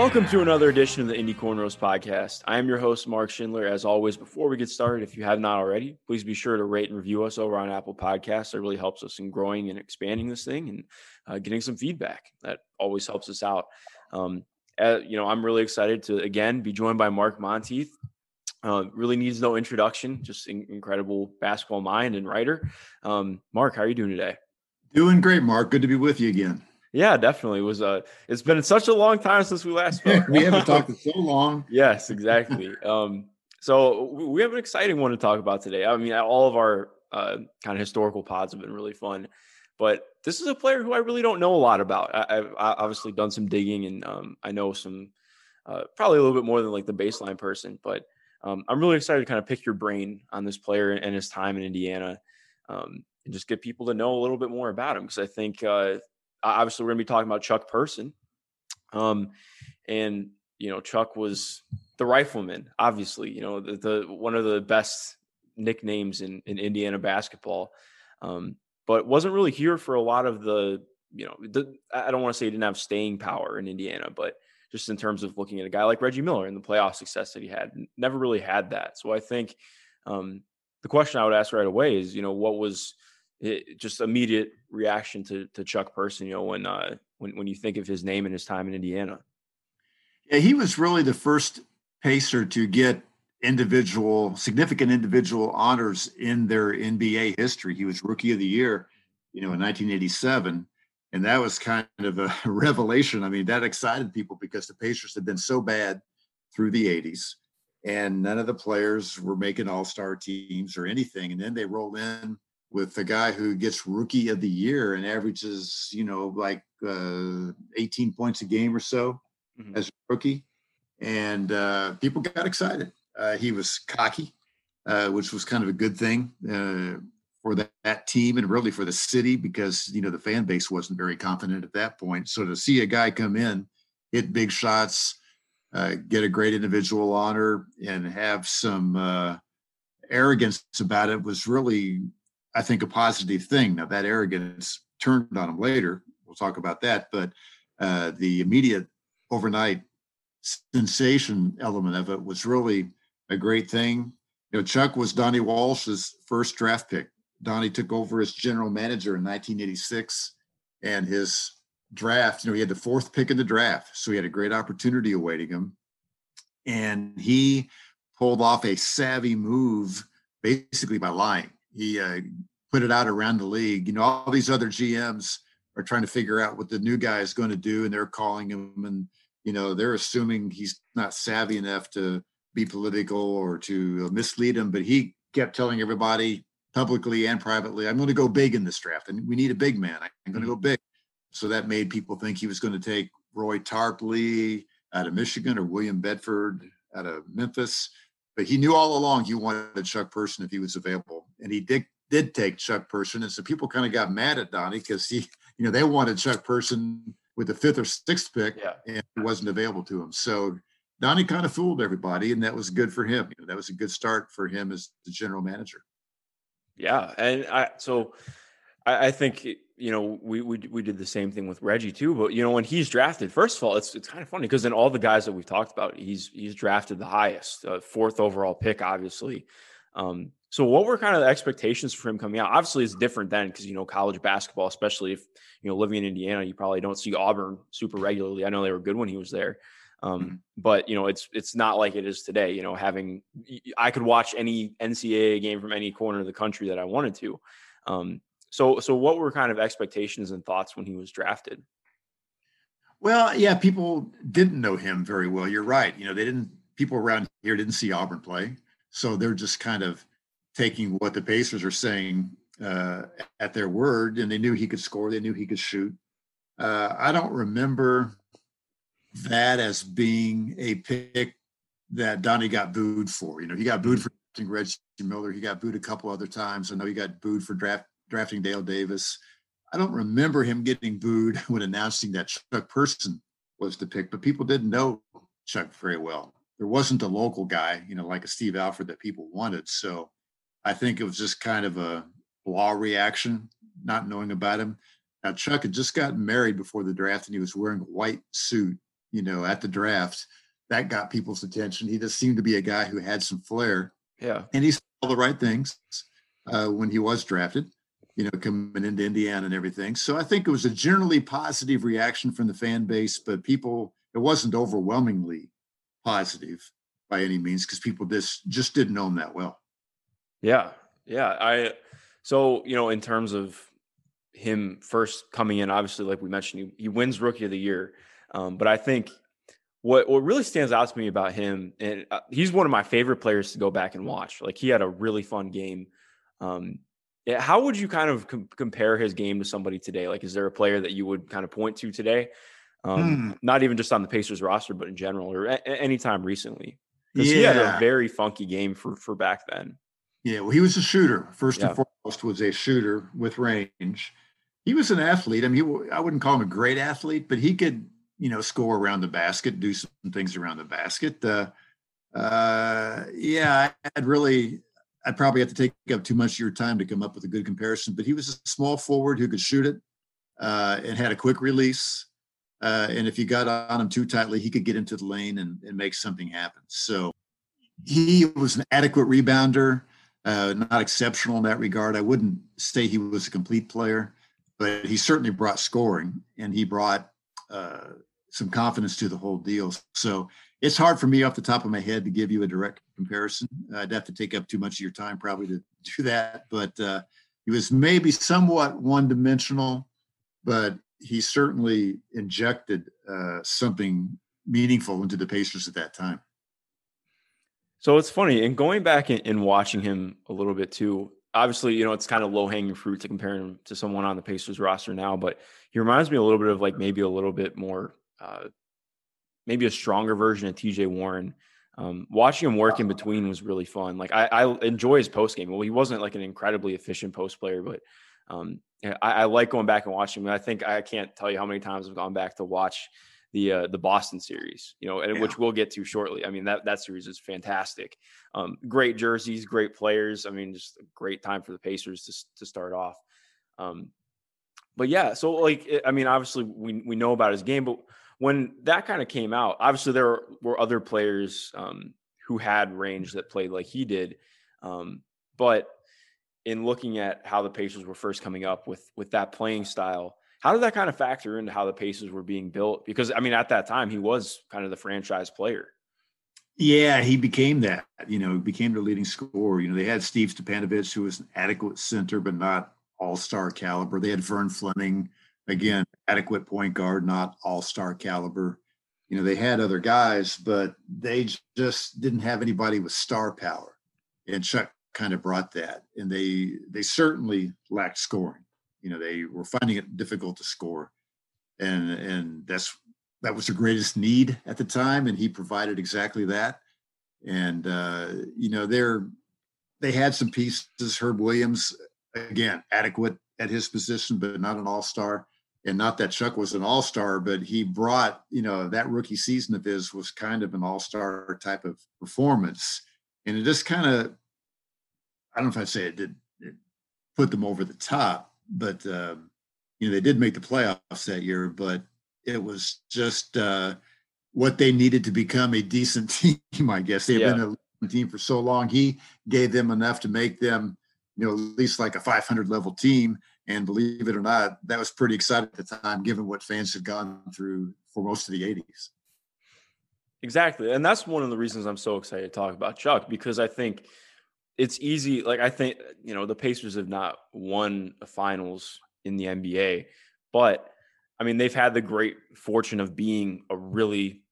Welcome to another edition of the Indy Cornrows podcast. I am your host, Mark Schindler. As always, before we get started, if you have not already, please be sure to rate and review us over on Apple Podcasts. It really helps us in growing and expanding this thing and uh, getting some feedback. That always helps us out. Um, uh, you know, I'm really excited to again be joined by Mark Montieth. Uh, really needs no introduction, just in- incredible basketball mind and writer. Um, Mark, how are you doing today? Doing great, Mark. Good to be with you again. Yeah, definitely. It was uh it's been such a long time since we last spoke. we haven't talked in so long. Yes, exactly. um, so we- have an exciting one to talk about today. I mean, all of our uh, kind of historical pods have been really fun, but this is a player who I really don't know a lot about. I, I've obviously done some digging, and um, I know some, uh, probably a little bit more than like the baseline person. But um, I'm really excited to kind of pick your brain on this player and his time in Indiana, um, and just get people to know a little bit more about him because I think uh, obviously we're going to be talking about Chuck Person. Um, and you know, Chuck was the rifleman, obviously, you know, the, the one of the best nicknames in, in Indiana basketball. Um, but wasn't really here for a lot of the, you know, the, I don't want to say he didn't have staying power in Indiana, but just in terms of looking at a guy like Reggie Miller and the playoff success that he had, never really had that. So I think um, the question I would ask right away is, you know, what was it, just immediate reaction to to Chuck Person, you know, when uh, when when you think of his name and his time in Indiana. Yeah, he was really the first pacer to get individual, significant individual honors in their NBA history. He was rookie of the year, you know, in 1987. And that was kind of a revelation. I mean, that excited people because the Pacers had been so bad through the 80s and none of the players were making all-star teams or anything. And then they roll in with the guy who gets rookie of the year and averages, you know, like uh, 18 points a game or so Mhm. as a rookie. And uh, people got excited. Uh, he was cocky, uh, which was kind of a good thing uh, for that, that team and really for the city because, you know, the fan base wasn't very confident at that point. So to see a guy come in, hit big shots, uh, get a great individual honor, and have some uh, arrogance about it was really I think, a positive thing. Now, that arrogance turned on him later. We'll talk about that. But uh, the immediate overnight sensation element of it was really a great thing. You know, Chuck was Donnie Walsh's first draft pick. Donnie took over as general manager in 1986, and his draft, you know, he had the fourth pick in the draft. So he had a great opportunity awaiting him. And he pulled off a savvy move basically by lying he uh, put it out around the league. You know, all these other GMs are trying to figure out what the new guy is going to do, and they're calling him, and you know, they're assuming he's not savvy enough to be political or to mislead him. But he kept telling everybody publicly and privately, "I'm going to go big in this draft, and we need a big man. I'm going to go big." So that made people think he was going to take Roy Tarpley out of Michigan or William Bedford out of Memphis but he knew all along he wanted Chuck Person if he was available, and he did did take Chuck Person, and so people kind of got mad at Donnie because he, you know, they wanted Chuck Person with the fifth or sixth pick, Yeah. and it wasn't available to him. So Donnie kind of fooled everybody, and that was good for him. You know, that was a good start for him as the general manager. Yeah, and I so I I, I think you know we, we we did the same thing with Reggie too. But you know when he's drafted, first of all, it's it's kind of funny because in all the guys that we've talked about, he's he's drafted the highest, uh, fourth overall pick, obviously. Um, so what were kind of the expectations for him coming out? Obviously, it's different then because you know college basketball, especially if you know living in Indiana, you probably don't see Auburn super regularly. I know they were good when he was there. Um, mm-hmm. but you know, it's it's not like it is today. You know, having I could watch any NCAA game from any corner of the country that I wanted to. Um, so so what were kind of expectations and thoughts when he was drafted? Well, yeah, people didn't know him very well. You're right. You know, they didn't. People around here didn't see Auburn play, so they're just kind of taking what the Pacers are saying uh, at their word, and they knew he could score. They knew he could shoot. Uh, I don't remember that as being a pick that Donnie got booed for. You know, he got booed for drafting Reggie Miller. He got booed a couple other times. I know he got booed for draft, drafting Dale Davis. I don't remember him getting booed when announcing that Chuck Person was the pick, but people didn't know Chuck very well. There wasn't a local guy, you know, like a Steve Alford that people wanted. So I think it was just kind of a blah reaction, not knowing about him. Now, Chuck had just gotten married before the draft and he was wearing a white suit you know, at the draft. That got people's attention. He just seemed to be a guy who had some flair. Yeah. And he said all the right things uh, when he was drafted, you know, coming into Indiana and everything. So I think it was a generally positive reaction from the fan base, but people, it wasn't overwhelmingly positive by any means because people just just didn't know him that well. Yeah. Yeah. I, so, you know, in terms of him first coming in, obviously, like we mentioned, he, he wins rookie of the year. Um, but I think what what really stands out to me about him, and uh, he's one of my favorite players to go back and watch. Like he had a really fun game. Um, yeah, how would you kind of com- compare his game to somebody today? Like, is there a player that you would kind of point to today? Um, hmm. Not even just on the Pacers roster, but in general, or a- anytime recently. Because yeah. he had a very funky game for for back then. Yeah, well, he was a shooter. First yeah. and foremost, was a shooter with range. He was an athlete. I mean, he, I wouldn't call him a great athlete, but he could you know, score around the basket, do some things around the basket. Uh, uh, yeah, I'd really, I'd probably have to take up too much of your time to come up with a good comparison. But he was a small forward who could shoot it uh, and had a quick release. Uh, and if you got on him too tightly, he could get into the lane and, and make something happen. So he was an adequate rebounder, uh, not exceptional in that regard. I wouldn't say he was a complete player, but he certainly brought scoring and he brought uh, some confidence to the whole deal. So it's hard for me off the top of my head to give you a direct comparison. I'd have to take up too much of your time probably to do that. But uh, he was maybe somewhat one dimensional, but he certainly injected uh, something meaningful into the Pacers at that time. So it's funny, and going back and, watching him a little bit too. Obviously, you know it's kind of low hanging fruit to compare him to someone on the Pacers roster now, but he reminds me a little bit of like maybe a little bit more uh, maybe a stronger version of TJ Warren. Um, watching him work in between was really fun. Like I, I enjoy his post game. Well, he wasn't like an incredibly efficient post player, but um, I, I, like going back and watching him. I think I can't tell you how many times I've gone back to watch the uh, the Boston series, you know, and yeah. which we'll get to shortly. I mean that that series is fantastic. Um, great jerseys, great players. I mean, just a great time for the Pacers to to start off. Um, but yeah, so like I mean, obviously we we know about his game, but when that kind of came out, obviously there were other players um, who had range that played like he did. Um, but in looking at how the Pacers were first coming up with with that playing style, how did that kind of factor into how the Pacers were being built? Because I mean, at that time, he was kind of the franchise player. Yeah, he became that. You know, became the leading scorer. You know, they had Steve Stipanovich, who was an adequate center, but not all star caliber. They had Vern Fleming, again, adequate point guard, not all star caliber. You know, they had other guys, but they just didn't have anybody with star power. And Chuck kind of brought that. And they they certainly lacked scoring. You know, they were finding it difficult to score. And and that's that was the greatest need at the time. And he provided exactly that. And uh, you know, they're they had some pieces. Herb Williams, again, adequate at his position, but not an all-star and not that Chuck was an all star, but he brought, you know, that rookie season of his was kind of an all star type of performance. And it just kind of, I don't know if I'd say it did it put them over the top, but um, you know they did make the playoffs that year, but it was just uh, what they needed to become a decent team. I guess they've yeah. been a team for so long. He gave them enough to make them, you know, at least like a 500 level team. And believe it or not, that was pretty exciting at the time, given what fans had gone through for most of the 80s. Exactly. And that's one of the reasons I'm so excited to talk about Chuck because I think it's easy. Like, I think, you know, the Pacers have not won a finals in the NBA, but I mean, they've had the great fortune of being a really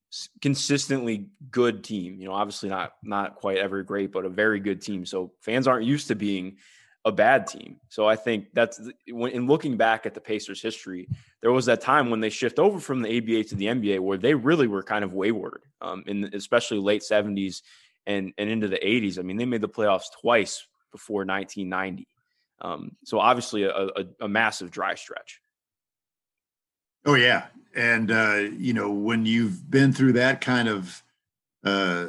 consistently good team. You know, obviously not not quite ever great, but a very good team. So fans aren't used to being a bad team. So I think that's when in looking back at the Pacers' history, there was that time when they shift over from the ABA to the NBA where they really were kind of wayward, um, in especially late '70s and and into the '80s. I mean, they made the playoffs twice before 1990. Um, so obviously a, a, a massive dry stretch. Oh yeah, and uh, you know when you've been through that kind of uh,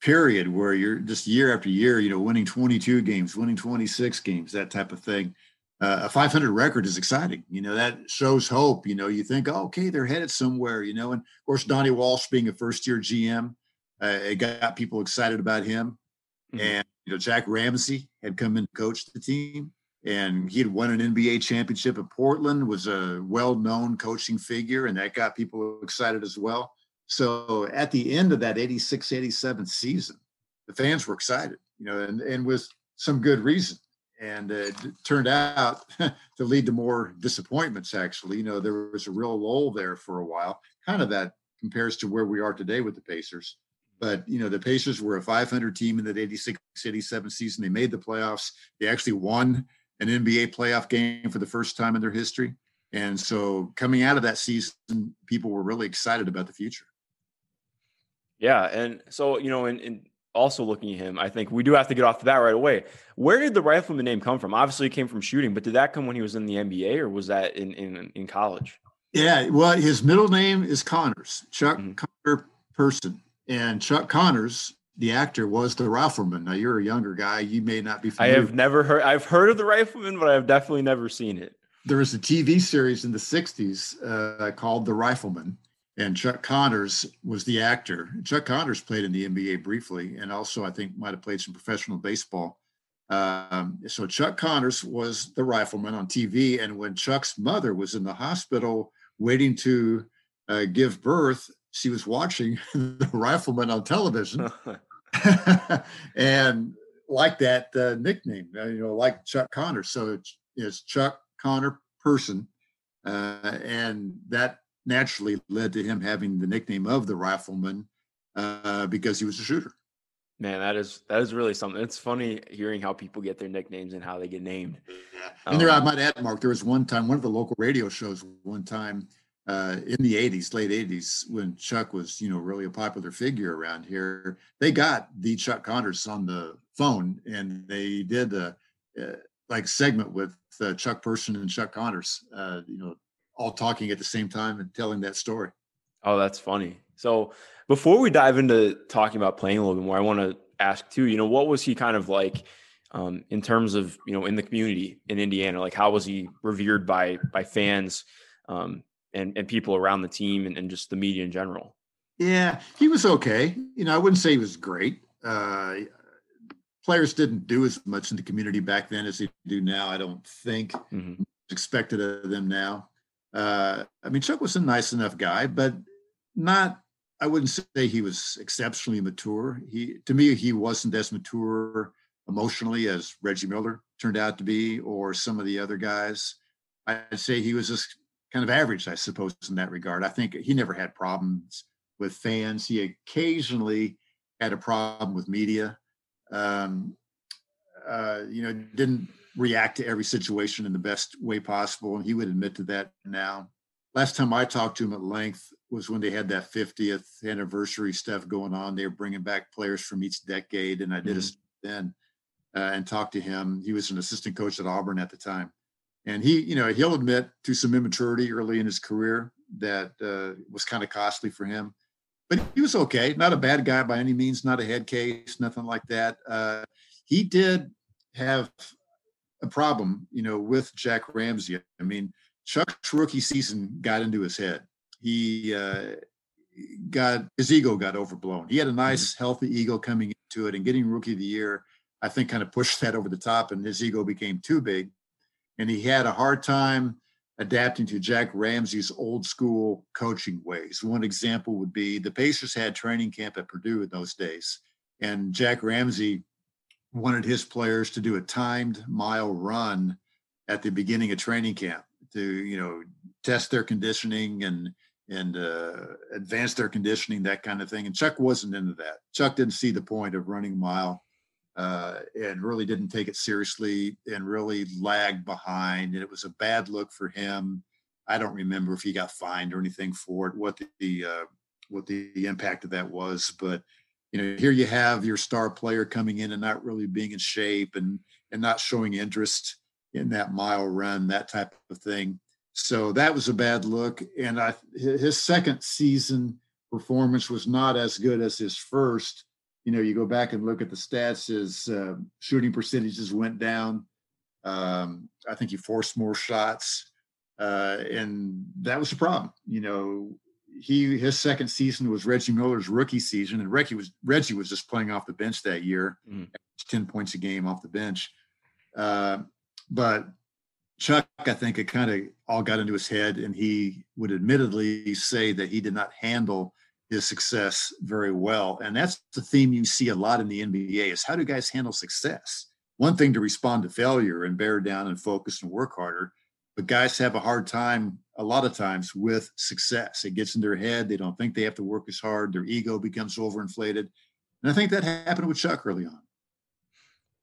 period where you're just year after year, you know, winning 22 games, winning 26 games, that type of thing. Uh, a 500 record is exciting. You know, that shows hope. You know, you think, oh, okay, they're headed somewhere, you know. And of course, Donnie Walsh being a first year GM, uh, it got people excited about him. Mm-hmm. And, you know, Jack Ramsay had come in to coach the team and he had won an NBA championship at Portland, was a well known coaching figure, and that got people excited as well. So at the end of that 86 87 season, the fans were excited, you know, and, and with some good reason. And it turned out to lead to more disappointments, actually. You know, there was a real lull there for a while, kind of that compares to where we are today with the Pacers. But, you know, the Pacers were a 500 team in that 86 87 season. They made the playoffs. They actually won an NBA playoff game for the first time in their history. And so coming out of that season, people were really excited about the future. Yeah, and so you know, and, also looking at him, I think we do have to get off the bat right away. Where did the rifleman name come from? Obviously, it came from shooting, but did that come when he was in the NBA or was that in in, in college? Yeah, well, his middle name is Connors, Chuck mm-hmm. Connor Person, and Chuck Connors, the actor, was the rifleman. Now you're a younger guy, you may not be. Familiar. I have never heard. I've heard of the rifleman, but I've definitely never seen it. There was a TV series in the '60s uh, called The Rifleman and Chuck Connors was the actor. Chuck Connors played in the NBA briefly, and also I think might have played some professional baseball. Um, so Chuck Connors was the rifleman on TV, and when Chuck's mother was in the hospital waiting to uh, give birth, she was watching the rifleman on television, and like that uh, nickname, uh, you know, like Chuck Connors. So it's, it's Chuck Connor person, uh, and that naturally led to him having the nickname of the rifleman uh, because he was a shooter. Man, that is that is really something. It's funny hearing how people get their nicknames and how they get named. Yeah. And there, I um, might add, Mark, there was one time, one of the local radio shows, one time uh, in the '80s, late '80s, when Chuck was, you know, really a popular figure around here. They got the Chuck Connors on the phone, and they did a, a like segment with uh, Chuck Person and Chuck Connors. Uh, you know, all talking at the same time and telling that story. Oh, that's funny. So before we dive into talking about playing a little bit more, I want to ask too, you know, what was he kind of like um, in terms of, you know, in the community in Indiana? Like how was he revered by by fans um, and, and people around the team and, and just the media in general? Yeah, he was okay. You know, I wouldn't say he was great. Uh, players didn't do as much in the community back then as they do now. I don't think mm-hmm. expected of them now. Uh, I mean, Chuck was a nice enough guy, but not. I wouldn't say he was exceptionally mature. He, to me, he wasn't as mature emotionally as Reggie Miller turned out to be, or some of the other guys. I'd say he was just kind of average, I suppose, in that regard. I think he never had problems with fans. He occasionally had a problem with media. Um, uh, you know, didn't react to every situation in the best way possible. And he would admit to that now. Last time I talked to him at length was when they had that 50th anniversary stuff going on. They were bringing back players from each decade. And I did mm-hmm. a then uh, and talked to him. He was an assistant coach at Auburn at the time. And he, you know, he'll admit to some immaturity early in his career that uh, was kind of costly for him. But he was okay. Not a bad guy by any means, not a head case, nothing like that. Uh, he did have a problem, you know, with Jack Ramsay. I mean, Chuck's rookie season got into his head. He uh, got his ego got overblown. He had a nice, mm-hmm. healthy ego coming into it, and getting rookie of the year, I think, kind of pushed that over the top, and his ego became too big, and he had a hard time adapting to Jack Ramsay's old school coaching ways. One example would be the Pacers had training camp at Purdue in those days, and Jack Ramsay wanted his players to do a timed mile run at the beginning of training camp to you know test their conditioning and and uh, advance their conditioning that kind of thing. And chuck wasn't into that. Chuck didn't see the point of running a mile uh, and really didn't take it seriously and really lagged behind. And it was a bad look for him. I don't remember if he got fined or anything for it what the, uh, what the impact of that was but you know here you have your star player coming in and not really being in shape and and not showing interest in that mile run that type of thing. So that was a bad look and i his second season performance was not as good as his first. You know you go back and look at the stats his uh, shooting percentages went down. Um, i think he forced more shots uh, and that was a problem you know he his second season was Reggie Miller's rookie season, and Reggie was Reggie was just playing off the bench that year, mm. ten points a game off the bench. Uh, but Chuck, I think it kind of all got into his head, and he would admittedly say that he did not handle his success very well. And that's the theme you see a lot in the NBA: is how do guys handle success? One thing to respond to failure and bear down and focus and work harder, but guys have a hard time a lot of times with success. It gets in their head. They don't think they have to work as hard. Their ego becomes overinflated. And I think that happened with Chuck early on.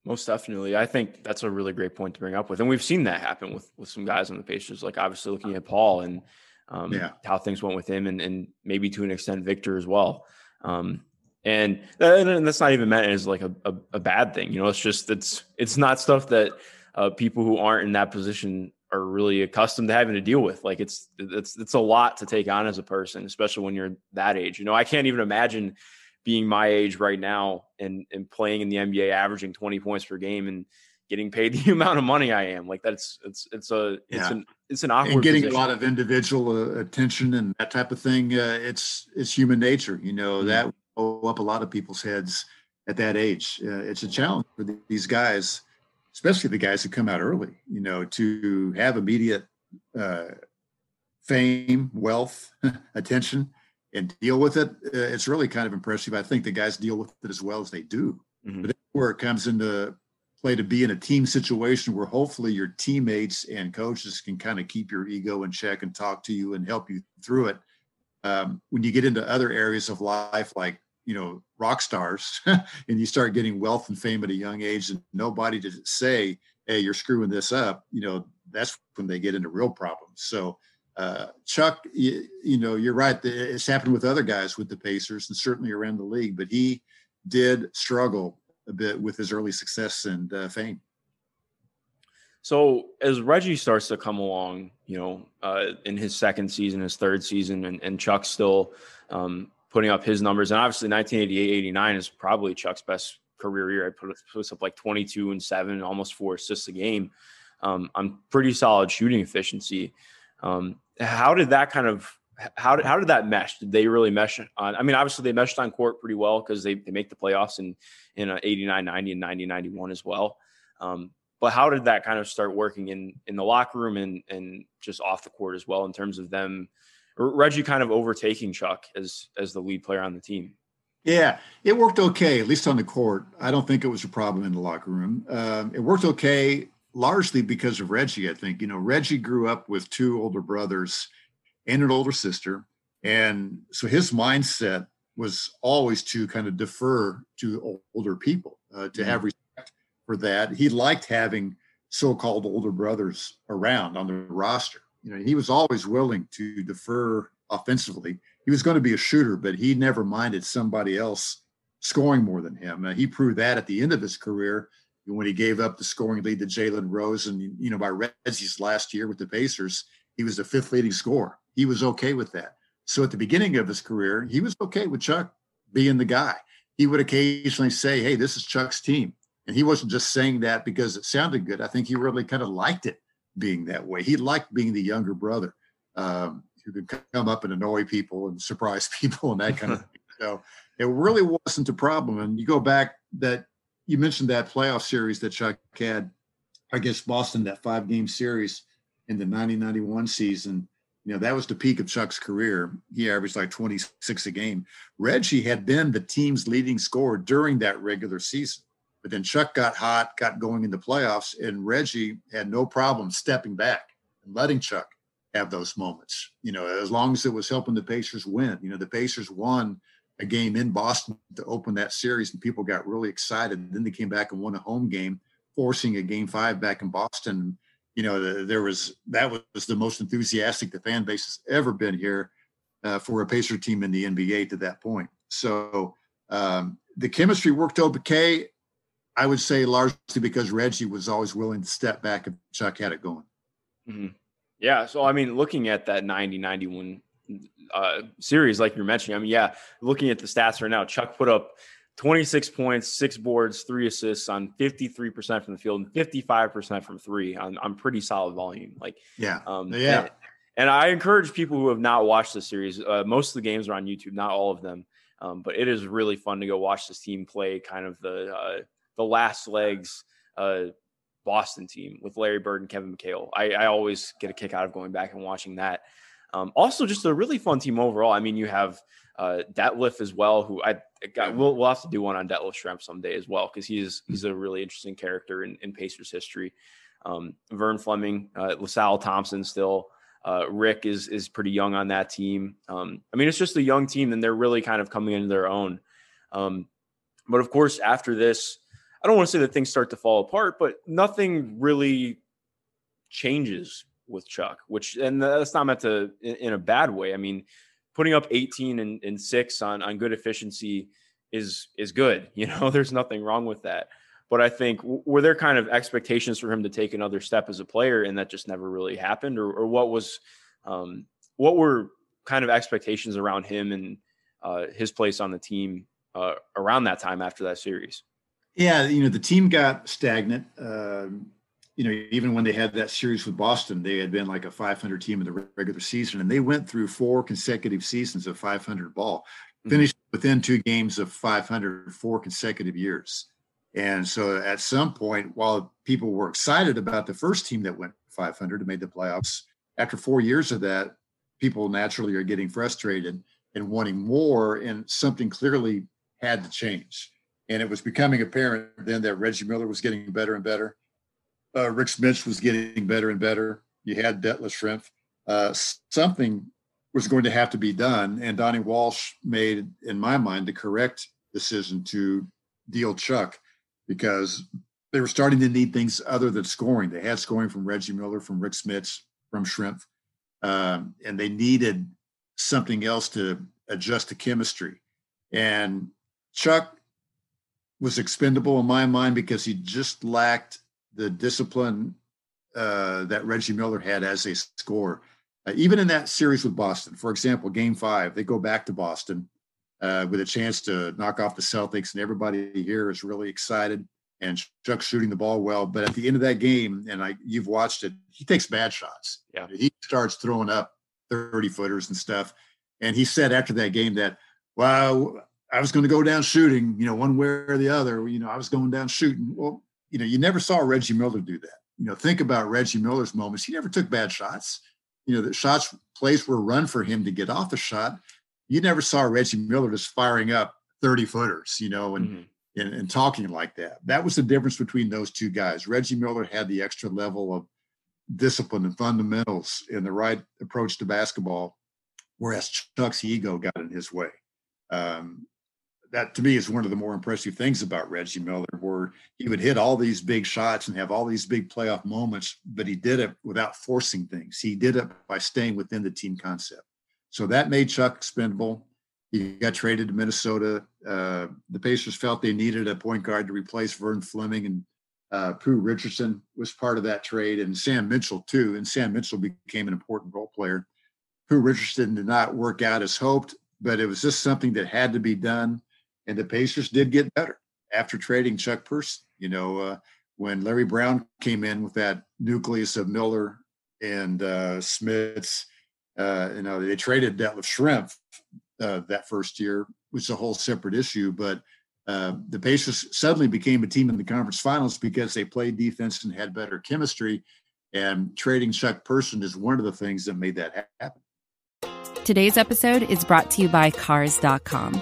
Most definitely. I think that's a really great point to bring up with. And we've seen that happen with with some guys on the Pacers, like obviously looking at Paul and um, yeah. how things went with him and, and maybe to an extent Victor as well. Um, and, and that's not even meant as like a, a, a, bad thing. You know, it's just, it's, it's not stuff that uh, people who aren't in that position are really accustomed to having to deal with. Like it's it's it's a lot to take on as a person, especially when you're that age. You know, I can't even imagine being my age right now and and playing in the NBA, averaging 20 points per game and getting paid the amount of money I am. Like that's it's it's a it's yeah. an it's an awkward and getting position. a lot of individual uh, attention and that type of thing. Uh, it's it's human nature. You know mm-hmm. that will up a lot of people's heads at that age. Uh, it's a challenge for these guys especially the guys who come out early, you know, to have immediate uh, fame, wealth, attention, and deal with it. Uh, it's really kind of impressive. I think the guys deal with it as well as they do. Mm-hmm. But where it comes into play to be in a team situation where hopefully your teammates and coaches can kind of keep your ego in check and talk to you and help you through it. Um, when you get into other areas of life like you know rock stars and you start getting wealth and fame at a young age and nobody to say hey you're screwing this up you know that's when they get into real problems. So uh, chuck you, you, know you're right it's happened with other guys with the pacers and certainly around the league but he did struggle a bit with his early success and uh, fame. So as Reggie starts to come along, you know, uh, in his second season, his third season, and, and Chuck still um, putting up his numbers. And obviously, 1988 89 is probably Chuck's best career year. I put up like 22 and seven, almost four assists a game. Um, on pretty solid shooting efficiency. Um, how did that kind of how did how did that mesh? Did they really mesh on? I mean, obviously they meshed on court pretty well because they, they make the playoffs in in 89, 90, and 90, 91 as well. Um, but how did that kind of start working in in the locker room and and just off the court as well in terms of them Reggie kind of overtaking Chuck as as the lead player on the team. Yeah, it worked okay, at least on the court. I don't think it was a problem in the locker room. Um, it worked okay largely because of Reggie. I think you know Reggie grew up with two older brothers and an older sister, and so his mindset was always to kind of defer to older people, uh, to mm-hmm. have respect for that. He liked having so-called older brothers around on the roster you know, he was always willing to defer offensively. He was going to be a shooter, but he never minded somebody else scoring more than him. Uh, he proved that at the end of his career when he gave up the scoring lead to Jalen Rose. And, you know, by Reggie's last year with the Pacers, he was the fifth leading scorer. He was okay with that. So at the beginning of his career, he was okay with Chuck being the guy. He would occasionally say, Hey, this is Chuck's team. And he wasn't just saying that because it sounded good. I think he really kind of liked it being that way. He liked being the younger brother um, who could come up and annoy people and surprise people and that kind of thing. So it really wasn't a problem. And you go back that you mentioned that playoff series that Chuck had against Boston, that five game series in the 1991 season. You know, that was the peak of Chuck's career. He averaged like 26 a game. Reggie had been the team's leading scorer during that regular season. But then Chuck got hot, got going in the playoffs, and Reggie had no problem stepping back and letting Chuck have those moments. You know, as long as it was helping the Pacers win. You know, the Pacers won a game in Boston to open that series, and people got really excited. Then they came back and won a home game, forcing a game five back in Boston. You know, there was that was the most enthusiastic the fan base has ever been here uh, for a Pacer team in the NBA to that point. So um, the chemistry worked okay. I would say largely because Reggie was always willing to step back if Chuck had it going. Mm-hmm. Yeah. So, I mean, looking at that 90 91 uh, series, like you're mentioning, I mean, yeah, looking at the stats right now, Chuck put up 26 points, six boards, three assists on 53% from the field and 55% from three on, on pretty solid volume. Like, yeah. Um, yeah. And, and, I encourage people who have not watched the series, uh, most of the games are on YouTube, not all of them. Um, but it is really fun to go watch this team play kind of the, uh, the last legs uh, Boston team with Larry Bird and Kevin McHale. I, I, always get a kick out of going back and watching that. Um, also, just a really fun team overall. I mean, you have uh, Detlef as well, who I got. We'll, we'll have to do one on Detlef Schrempf someday as well because he's he's a really interesting character in, in Pacers history. Um, Vern Fleming, uh, LaSalle Thompson, still. Uh, Rick is is pretty young on that team. Um, I mean, it's just a young team, and they're really kind of coming into their own. Um, but of course, after this, I don't want to say that things start to fall apart, but nothing really changes with Chuck, which, and that's not meant to in, in a bad way. I mean, putting up 18 and, and six on, on good efficiency is, is good. You know, there's nothing wrong with that. But I think were there kind of expectations for him to take another step as a player, and that just never really happened, or, or what was, um, what were kind of expectations around him and uh, his place on the team uh, around that time after that series? Yeah, you know, the team got stagnant. Uh, you know, even when they had that series with Boston, they had been like a 500 team in the regular season, and they went through four consecutive seasons of 500 ball, mm-hmm. finished within two games of 500 four consecutive years. And so at some point, while people were excited about the first team that went 500 and made the playoffs, after four years of that, people naturally are getting frustrated and wanting more, and something clearly had to change. And it was becoming apparent then that Reggie Miller was getting better and better. Uh, Rick Smits was getting better and better. You had Detlef Schrempf. Uh, something was going to have to be done. And Donnie Walsh made, in my mind, the correct decision to deal Chuck because they were starting to need things other than scoring. They had scoring from Reggie Miller, from Rick Smits, from Schrempf, um, and they needed something else to adjust the chemistry. And Chuck was expendable in my mind because he just lacked the discipline uh, that Reggie Miller had as a scorer. Uh, even in that series with Boston, for example, game five, they go back to Boston uh, with a chance to knock off the Celtics, and everybody here is really excited. And Chuck's shooting the ball well, but at the end of that game, and I, you've watched it, he takes bad shots. Yeah, he starts throwing up thirty footers and stuff. And he said after that game that, "Wow, I was going to go down shooting, you know, one way or the other. You know, I was going down shooting. Well, you know, you never saw Reggie Miller do that. You know, think about Reggie Miller's moments. He never took bad shots. You know, the shots plays were run for him to get off the shot. You never saw Reggie Miller just firing up 30 footers, you know, and, mm-hmm. and, and talking like that. That was the difference between those two guys. Reggie Miller had the extra level of discipline and fundamentals and the right approach to basketball, whereas Chuck's ego got in his way. Um, that to me is one of the more impressive things about Reggie Miller, where he would hit all these big shots and have all these big playoff moments, but he did it without forcing things. He did it by staying within the team concept. So that made Chuck expendable. He got traded to Minnesota. Uh, the Pacers felt they needed a point guard to replace Vern Fleming, and uh, Pooh Richardson was part of that trade, and Sam Mitchell too. And Sam Mitchell became an important role player. Pooh Richardson did not work out as hoped, but it was just something that had to be done and the Pacers did get better after trading Chuck Person. You know, uh, when Larry Brown came in with that nucleus of Miller and uh, Smits, uh, you know, they traded Detlef Schrempf uh, that first year, which is a whole separate issue. But uh, the Pacers suddenly became a team in the conference finals because they played defense and had better chemistry. And trading Chuck Person is one of the things that made that happen. Today's episode is brought to you by Cars.com.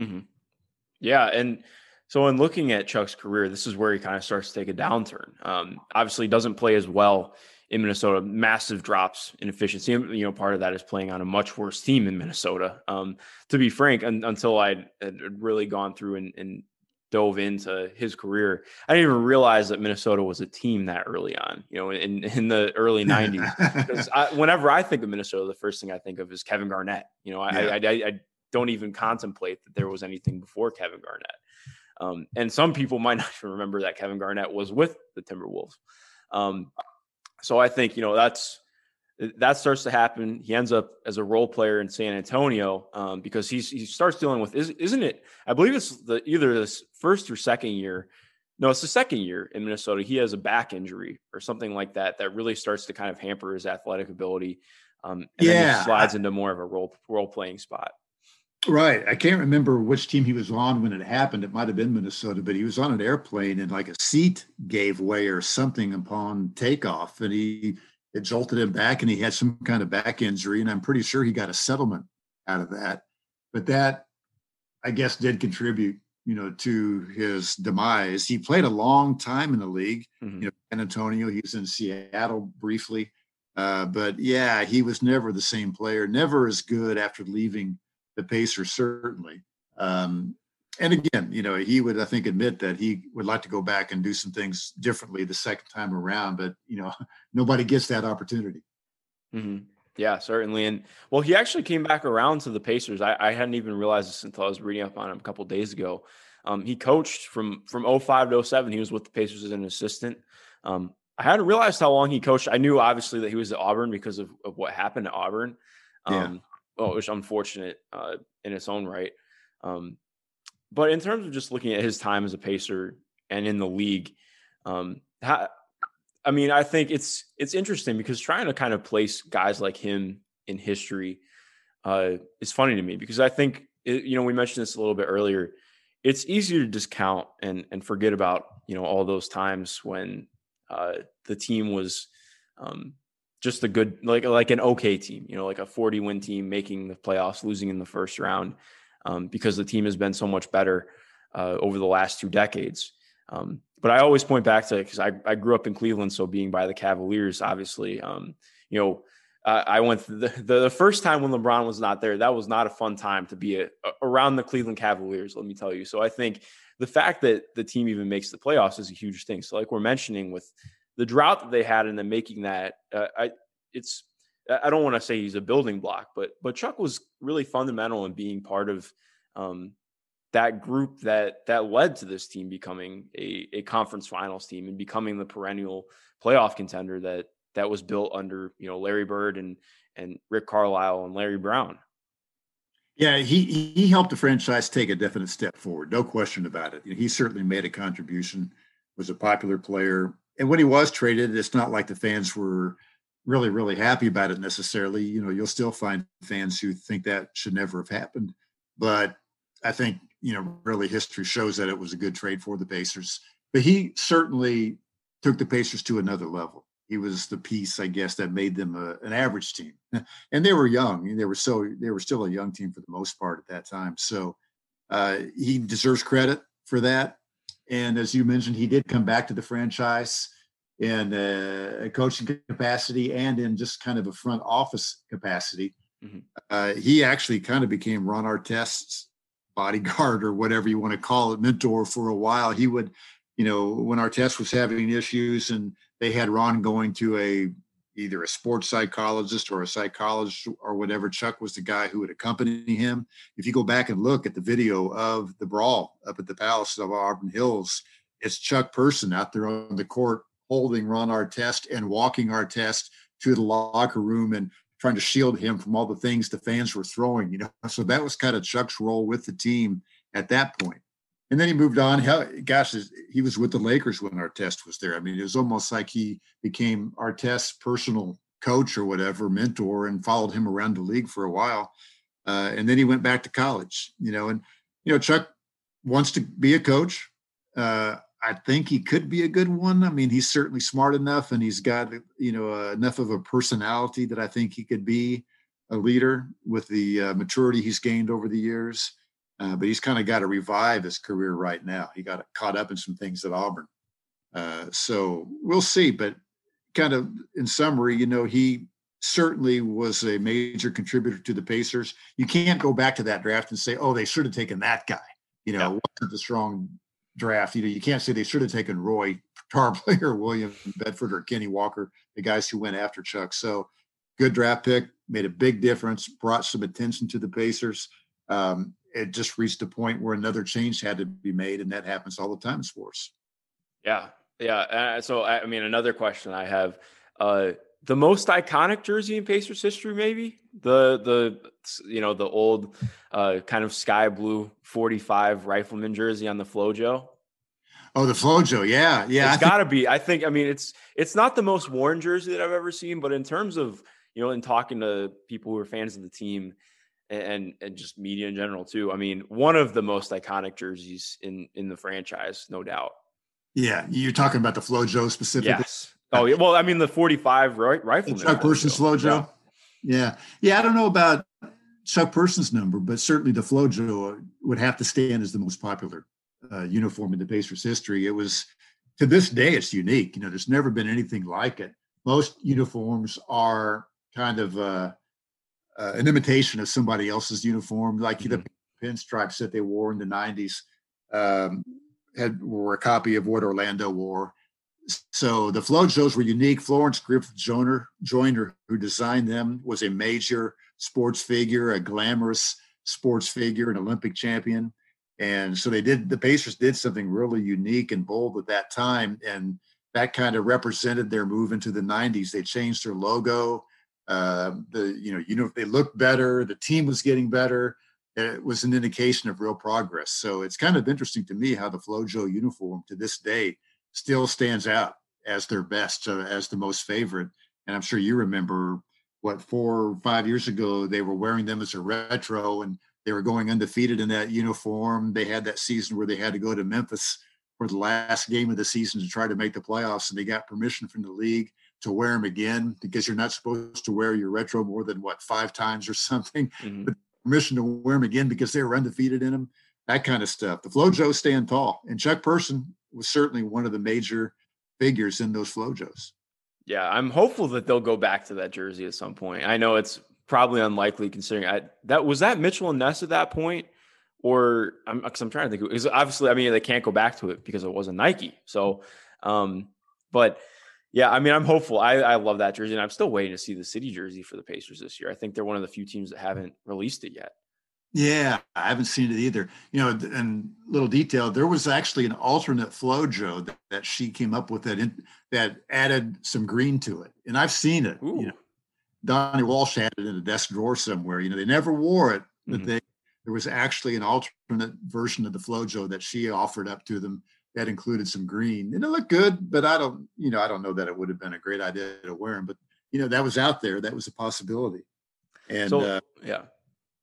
Mm-hmm. Yeah, and so in looking at Chuck's career, this is where he kind of starts to take a downturn. Um, obviously, doesn't play as well in Minnesota. Massive drops in efficiency. You know, part of that is playing on a much worse team in Minnesota. Um, to be frank, un- until I had really gone through and, and dove into his career, I didn't even realize that Minnesota was a team that early on. You know, in in the early '90s. because whenever I think of Minnesota, the first thing I think of is Kevin Garnett. You know, I, yeah. I, I, I don't even contemplate that there was anything before Kevin Garnett. Um, and some people might not even remember that Kevin Garnett was with the Timberwolves. Um, so I think you know that's that starts to happen. He ends up as a role player in San Antonio um, because he's he starts dealing with is, isn't it? I believe it's the either this first or second year. No, it's the second year in Minnesota. He has a back injury or something like that that really starts to kind of hamper his athletic ability. Um, and yeah. then he slides into more of a role role playing spot. Right. I can't remember which team he was on when it happened. It might have been Minnesota, but he was on an airplane and like a seat gave way or something upon takeoff and he it jolted him back and he had some kind of back injury. And I'm pretty sure he got a settlement out of that. But that I guess did contribute, you know, to his demise. He played a long time in the league, mm-hmm. you know, San Antonio, he was in Seattle briefly. Uh, but yeah, he was never the same player, never as good after leaving the Pacers certainly. Um, and again, you know, he would I think admit that he would like to go back and do some things differently the second time around, but you know, nobody gets that opportunity. Mm-hmm. Yeah, certainly. And well, he actually came back around to the Pacers. I, I hadn't even realized this until I was reading up on him a couple days ago. Um, he coached from from 05 to 07. He was with the Pacers as an assistant. Um, I hadn't realized how long he coached. I knew obviously that he was at Auburn because of, of what happened at Auburn. Um, oh, it unfortunate uh, in its own right. Um, but in terms of just looking at his time as a pacer and in the league, um, how, I mean, I think it's it's interesting because trying to kind of place guys like him in history uh, is funny to me because I think it, you know we mentioned this a little bit earlier. It's easier to discount and and forget about you know all those times when uh, the team was um, just a good like like an okay team, you know, like a 40 win team making the playoffs, losing in the first round, um, because the team has been so much better uh, over the last two decades. Um, but I always point back to because I, I grew up in Cleveland, so being by the Cavaliers, obviously, um, you know, I went the, the, first time when LeBron was not there. That was not a fun time to be a, around the Cleveland Cavaliers. Let me tell you. So I think the fact that the team even makes the playoffs is a huge thing. So like we're mentioning with the drought that they had and then making that, uh, I it's I don't want to say he's a building block, but but Chuck was really fundamental in being part of um, that group that that led to this team becoming a, a conference finals team and becoming the perennial playoff contender that that was built under you know Larry Bird and and Rick Carlisle and Larry Brown. Yeah, he he helped the franchise take a definite step forward, no question about it. He certainly made a contribution, was a popular player, and when he was traded, it's not like the fans were really, really happy about it necessarily. You know, you'll still find fans who think that should never have happened. But I think, you know, really history shows that it was a good trade for the Pacers. But he certainly took the Pacers to another level. He was the piece, I guess, that made them a, an average team. And they were young. They were so they were still a young team for the most part at that time. So uh, he deserves credit for that. And as you mentioned, he did come back to the franchise in a coaching capacity and in just kind of a front office capacity. Mm-hmm. Uh, he actually kind of became Ron Artest's bodyguard or whatever you want to call it, mentor for a while. He would, you know, when Artest was having issues and they had Ron going to a either a sports psychologist or a psychologist or whatever, Chuck was the guy who would accompany him. If you go back and look at the video of the brawl up at the Palace of Auburn Hills, it's Chuck Person out there on the court holding Ron Artest and walking Artest to the locker room and trying to shield him from all the things the fans were throwing, you know. So that was kind of Chuck's role with the team at that point. And then he moved on. Gosh, he was with the Lakers when Artest was there. I mean, it was almost like he became Artest's personal coach or whatever, mentor, and followed him around the league for a while. Uh, and then he went back to college, you know. And you know, Chuck wants to be a coach. Uh, I think he could be a good one. I mean, he's certainly smart enough, and he's got you know uh, enough of a personality that I think he could be a leader with the uh, maturity he's gained over the years. Uh, but he's kind of got to revive his career right now. He got caught up in some things at Auburn, uh, so we'll see. But kind of in summary, you know, he certainly was a major contributor to the Pacers. You can't go back to that draft and say, "Oh, they should have taken that guy." You know, yeah. wasn't the strong draft. You know, you can't say they should have taken Roy Tarpley or William Bedford or Kenny Walker, the guys who went after Chuck. So good draft pick, made a big difference, brought some attention to the Pacers. Um, it just reached a point where another change had to be made, and that happens all the time in sports. Yeah, yeah. Uh, so, I mean, another question I have: uh, the most iconic jersey in Pacers history, maybe the the you know the old uh, kind of sky blue 45 rifleman jersey on the flojo oh the flojo yeah yeah it's got to be i think i mean it's it's not the most worn jersey that i've ever seen but in terms of you know in talking to people who are fans of the team and and just media in general too i mean one of the most iconic jerseys in in the franchise no doubt yeah you're talking about the flojo specifically yes oh yeah well i mean the 45 right rifle chuck person's flojo yeah. Yeah. Yeah. I don't know about Chuck Person's number, but certainly the Flojo would have to stand as the most popular uh, uniform in the Pacers history. It was to this day, it's unique. You know, there's never been anything like it. Most uniforms are kind of uh, uh, an imitation of somebody else's uniform, like mm-hmm. the pinstripes that they wore in the 90s um, had were a copy of what Orlando wore. So the Flojos were unique. Florence Griffith Joyner, Joyner, who designed them, was a major sports figure, a glamorous sports figure, an Olympic champion. And so they did, the Pacers did something really unique and bold at that time. And that kind of represented their move into the 90s. They changed their logo. Uh, the, you know, you know, they looked better. The team was getting better. It was an indication of real progress. So it's kind of interesting to me how the Flojo uniform to this day still stands out as their best, uh, as the most favorite. And I'm sure you remember what four or five years ago they were wearing them as a retro and they were going undefeated in that uniform. They had that season where they had to go to Memphis for the last game of the season to try to make the playoffs, and they got permission from the league to wear them again because you're not supposed to wear your retro more than what five times or something. Mm-hmm. But permission to wear them again because they were undefeated in them. That kind of stuff. The Flojo stand tall, and Chuck Person was certainly one of the major figures in those Flojos. Yeah, I'm hopeful that they'll go back to that jersey at some point. I know it's probably unlikely considering I, that was that Mitchell and Ness at that point, or I'm because I'm trying to think because obviously I mean they can't go back to it because it wasn't Nike. So, um, but yeah, I mean I'm hopeful. I I love that jersey, and I'm still waiting to see the city jersey for the Pacers this year. I think they're one of the few teams that haven't released it yet. Yeah, I haven't seen it either. You know, and little detail, there was actually an alternate flojo that, that she came up with that in, that added some green to it, and I've seen it. Ooh. You know, Donnie Walsh had it in a desk drawer somewhere. You know, they never wore it, but mm-hmm. they there was actually an alternate version of the flojo that she offered up to them that included some green, and it looked good. But I don't, you know, I don't know that it would have been a great idea to wear them. But you know, that was out there. That was a possibility. And so, uh, yeah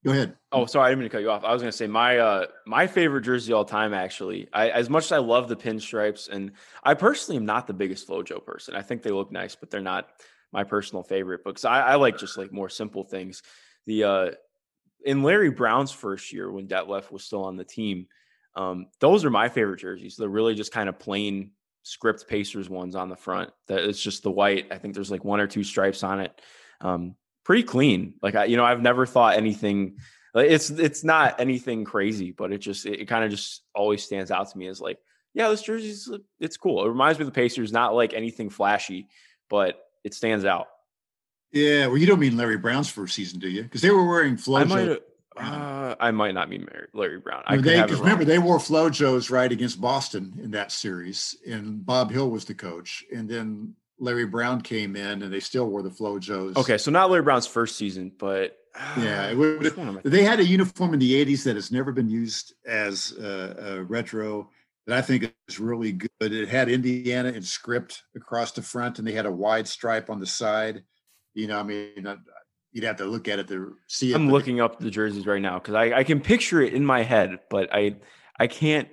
Go ahead. Oh, sorry, I didn't mean to cut you off. I was going to say my uh my favorite jersey all time. Actually, I as much as I love the pinstripes, and I personally am not the biggest FloJo person. I think they look nice, but they're not my personal favorite. Because I, I like just like more simple things. The uh in Larry Brown's first year when Detlef was still on the team, um, those are my favorite jerseys. They're really just kind of plain script Pacers ones on the front. That it's just the white. I think there's like one or two stripes on it. Um, pretty clean. Like I, you know, I've never thought anything Like it's it's not anything crazy, but it just it, it kind of just always stands out to me as like, yeah, this jersey's it's cool. It reminds me of the Pacers, not like anything flashy, but it stands out. Yeah, well, you don't mean Larry Brown's first season, do you? Because they were wearing FloJo. Uh, I might not mean Larry Brown. I they, remember they wore FloJos right against Boston in that series, and Bob Hill was the coach, and then Larry Brown came in, and they still wore the FloJos. Okay, so not Larry Brown's first season, but yeah, would, they had a uniform in the '80s that has never been used as a, a retro that I think is really good. It had Indiana in script across the front, and they had a wide stripe on the side. You know, I mean, you'd have to look at it to see it. I'm looking up the jerseys right now because I, I can picture it in my head, but I I can't.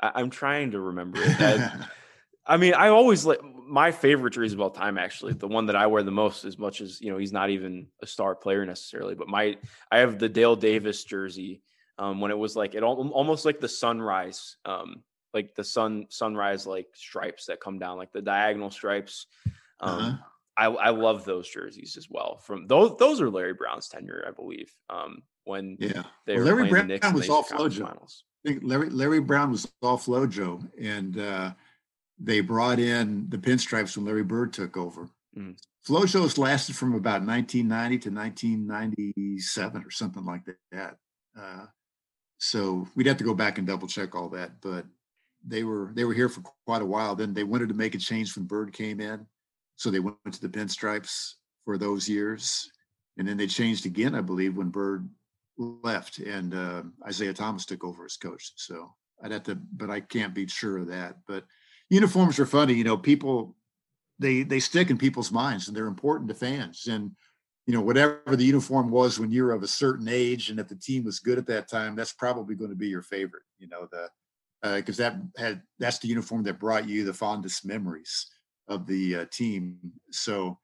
I, am trying to remember it. I, I mean, I always like my favorite jersey of all time. Actually, the one that I wear the most, as much as you know, he's not even a star player necessarily. But my I have the Dale Davis jersey um, when it was like it almost like the sunrise, um, like the sun sunrise like stripes that come down, like the diagonal stripes. Um, uh-huh. I, I love those jerseys as well. From those, those are Larry Brown's tenure, I believe. Um, when yeah, they well, Larry Brown the was all FloJo. Finals. Larry Larry Brown was all FloJo, and uh, they brought in the pinstripes when Larry Bird took over. Mm. FloJos lasted from about 1990 to 1997 or something like that. Uh, so we'd have to go back and double check all that, but they were they were here for quite a while. Then they wanted to make a change when Bird came in, so they went to the pinstripes for those years, and then they changed again, I believe, when Bird left and uh, Isiah Thomas took over as coach. So I'd have to, but I can't be sure of that. But uniforms are funny, you know. People they they stick in people's minds and they're important to fans. And you know, whatever the uniform was when you're of a certain age, and if the team was good at that time, that's probably going to be your favorite. You know, the because uh, that had that's the uniform that brought you the fondest memories of the uh, team. So,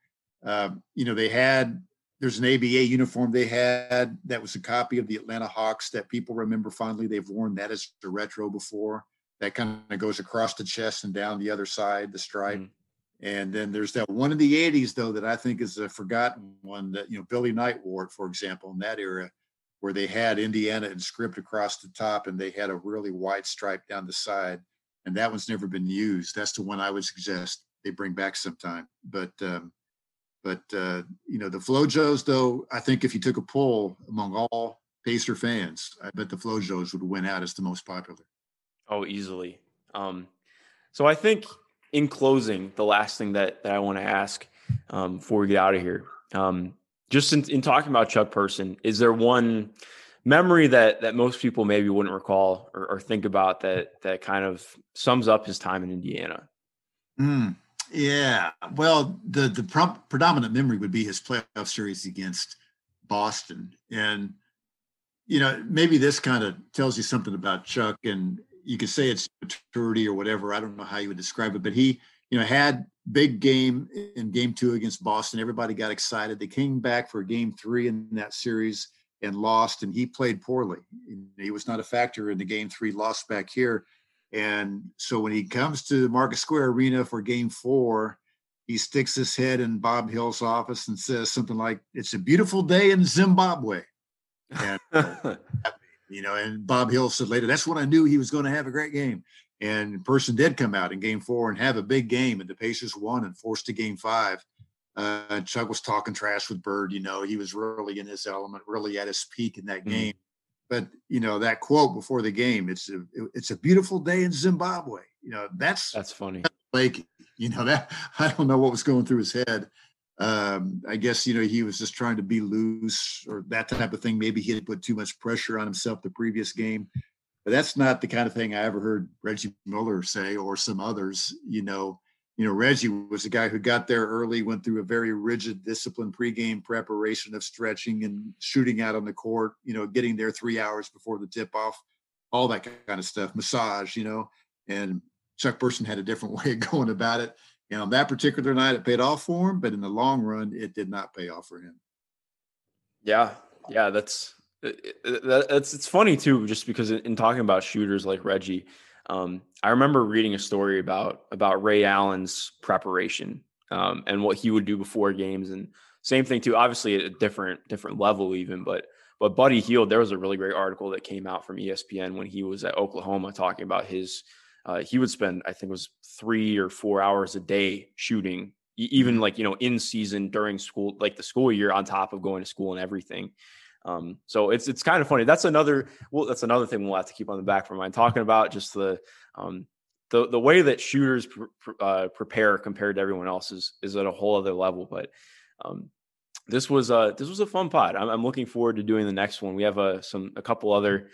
uh, you know, they had there's an ABA uniform they had that was a copy of the Atlanta Hawks that people remember fondly. They've worn that as a retro before. That kind of goes across the chest and down the other side, the stripe. Mm. And then there's that one in the 80s, though, that I think is a forgotten one that, you know, Billy Knight wore it, for example, in that era, where they had Indiana and script across the top and they had a really wide stripe down the side. And that one's never been used. That's the one I would suggest they bring back sometime. But um, but uh, you know the FloJos, though, I think if you took a poll among all Pacer fans, I bet the FloJos would win out as the most popular. Oh, easily. Um, so I think in closing, the last thing that that I want to ask um, before we get out of here, um, just in, in talking about Chuck Person, is there one memory that that most people maybe wouldn't recall or, or think about that that kind of sums up his time in Indiana? Mm. Yeah, well, the the predominant memory would be his playoff series against Boston, and you know maybe this kind of tells you something about Chuck, and you could say it's maturity or whatever. I don't know how you would describe it, but he you know had big game in game two against Boston. Everybody got excited. They came back for game three in that series and lost, and he played poorly. He was not a factor in the game three loss back here. And so when he comes to the Market Square Arena for game four, he sticks his head in Bob Hill's office and says something like, It's a beautiful day in Zimbabwe. And, you know, and Bob Hill said later, That's when I knew he was going to have a great game. And person did come out in game four and have a big game, and the Pacers won and forced to game five. Uh, Chuck was talking trash with Bird. You know, he was really in his element, really at his peak in that mm-hmm. game but you know that quote before the game it's a it's a beautiful day in zimbabwe. You know that's that's funny. Like you know that i don't know what was going through his head. Um i guess you know he was just trying to be loose or that type of thing. Maybe he had put too much pressure on himself the previous game. But that's not the kind of thing i ever heard reggie miller say or some others you know you know, Reggie was a guy who got there early, went through a very rigid, disciplined pregame preparation of stretching and shooting out on the court, you know, getting there three hours before the tip off, all that kind of stuff, massage, you know. And Chuck Person had a different way of going about it. And on that particular night, it paid off for him, but in the long run, it did not pay off for him. Yeah. Yeah. That's, that's, it's funny too, just because in talking about shooters like Reggie, um, I remember reading a story about about Ray Allen's preparation um, and what he would do before games, and same thing too. Obviously, at a different different level, even, but But Buddy Hield, there was a really great article that came out from ESPN when he was at Oklahoma talking about his. Uh, he would spend, I think, it was three or four hours a day shooting, even mm-hmm. like you know in season during school, like the school year, on top of going to school and everything. Um, so it's it's kind of funny. That's another well, that's another thing we'll have to keep on the back of our mind talking about just the um, the the way that shooters pr- uh, prepare compared to everyone else is is at a whole other level. But um, this was uh this was a fun pod. I'm, I'm, looking forward to doing the next one. We have a uh, some a couple other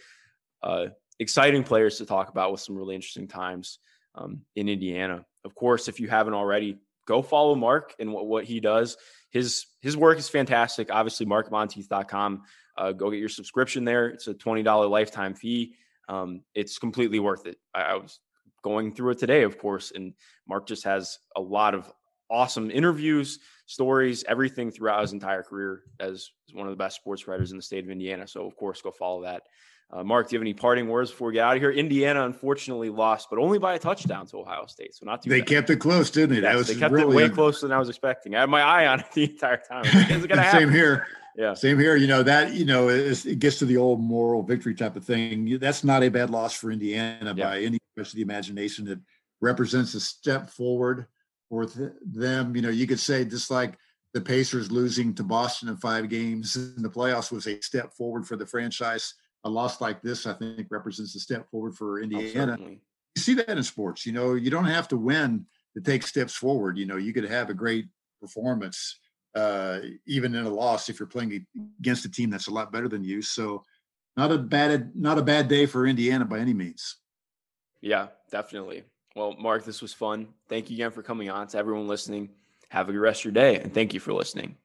uh, exciting players to talk about with some really interesting times um, in Indiana. Of course, if you haven't already, go follow Mark and what, what he does. His his work is fantastic. Obviously, markmonteith.com. Uh, go get your subscription there. It's a twenty dollar lifetime fee. Um, it's completely worth it. I, I was going through it today, of course. And Mark just has a lot of awesome interviews, stories, everything throughout his entire career as one of the best sports writers in the state of Indiana. So, of course, go follow that. Uh, Mark, do you have any parting words before we get out of here? Indiana unfortunately lost, but only by a touchdown to Ohio State. So not too. Bad. They bad. kept it close, didn't they? Yes, that was they kept really it way closer than I was expecting. I had my eye on it the entire time. Same here. Yeah. Same here. You know, that, you know, it gets to the old moral victory type of thing. That's not a bad loss for Indiana yeah. by any stretch of the imagination. It represents a step forward for them. You know, you could say just like the Pacers losing to Boston in five games in the playoffs was a step forward for the franchise. A loss like this, I think, represents a step forward for oh, Indiana. Oh, you see that in sports. You know, you don't have to win to take steps forward. You know, you could have a great performance uh, even in a loss if you're playing against a team that's a lot better than you. So not a bad not a bad day for Indiana by any means. Yeah, definitely. Well, Mark, this was fun. Thank you again for coming on. To everyone listening, have a good rest of your day, and thank you for listening.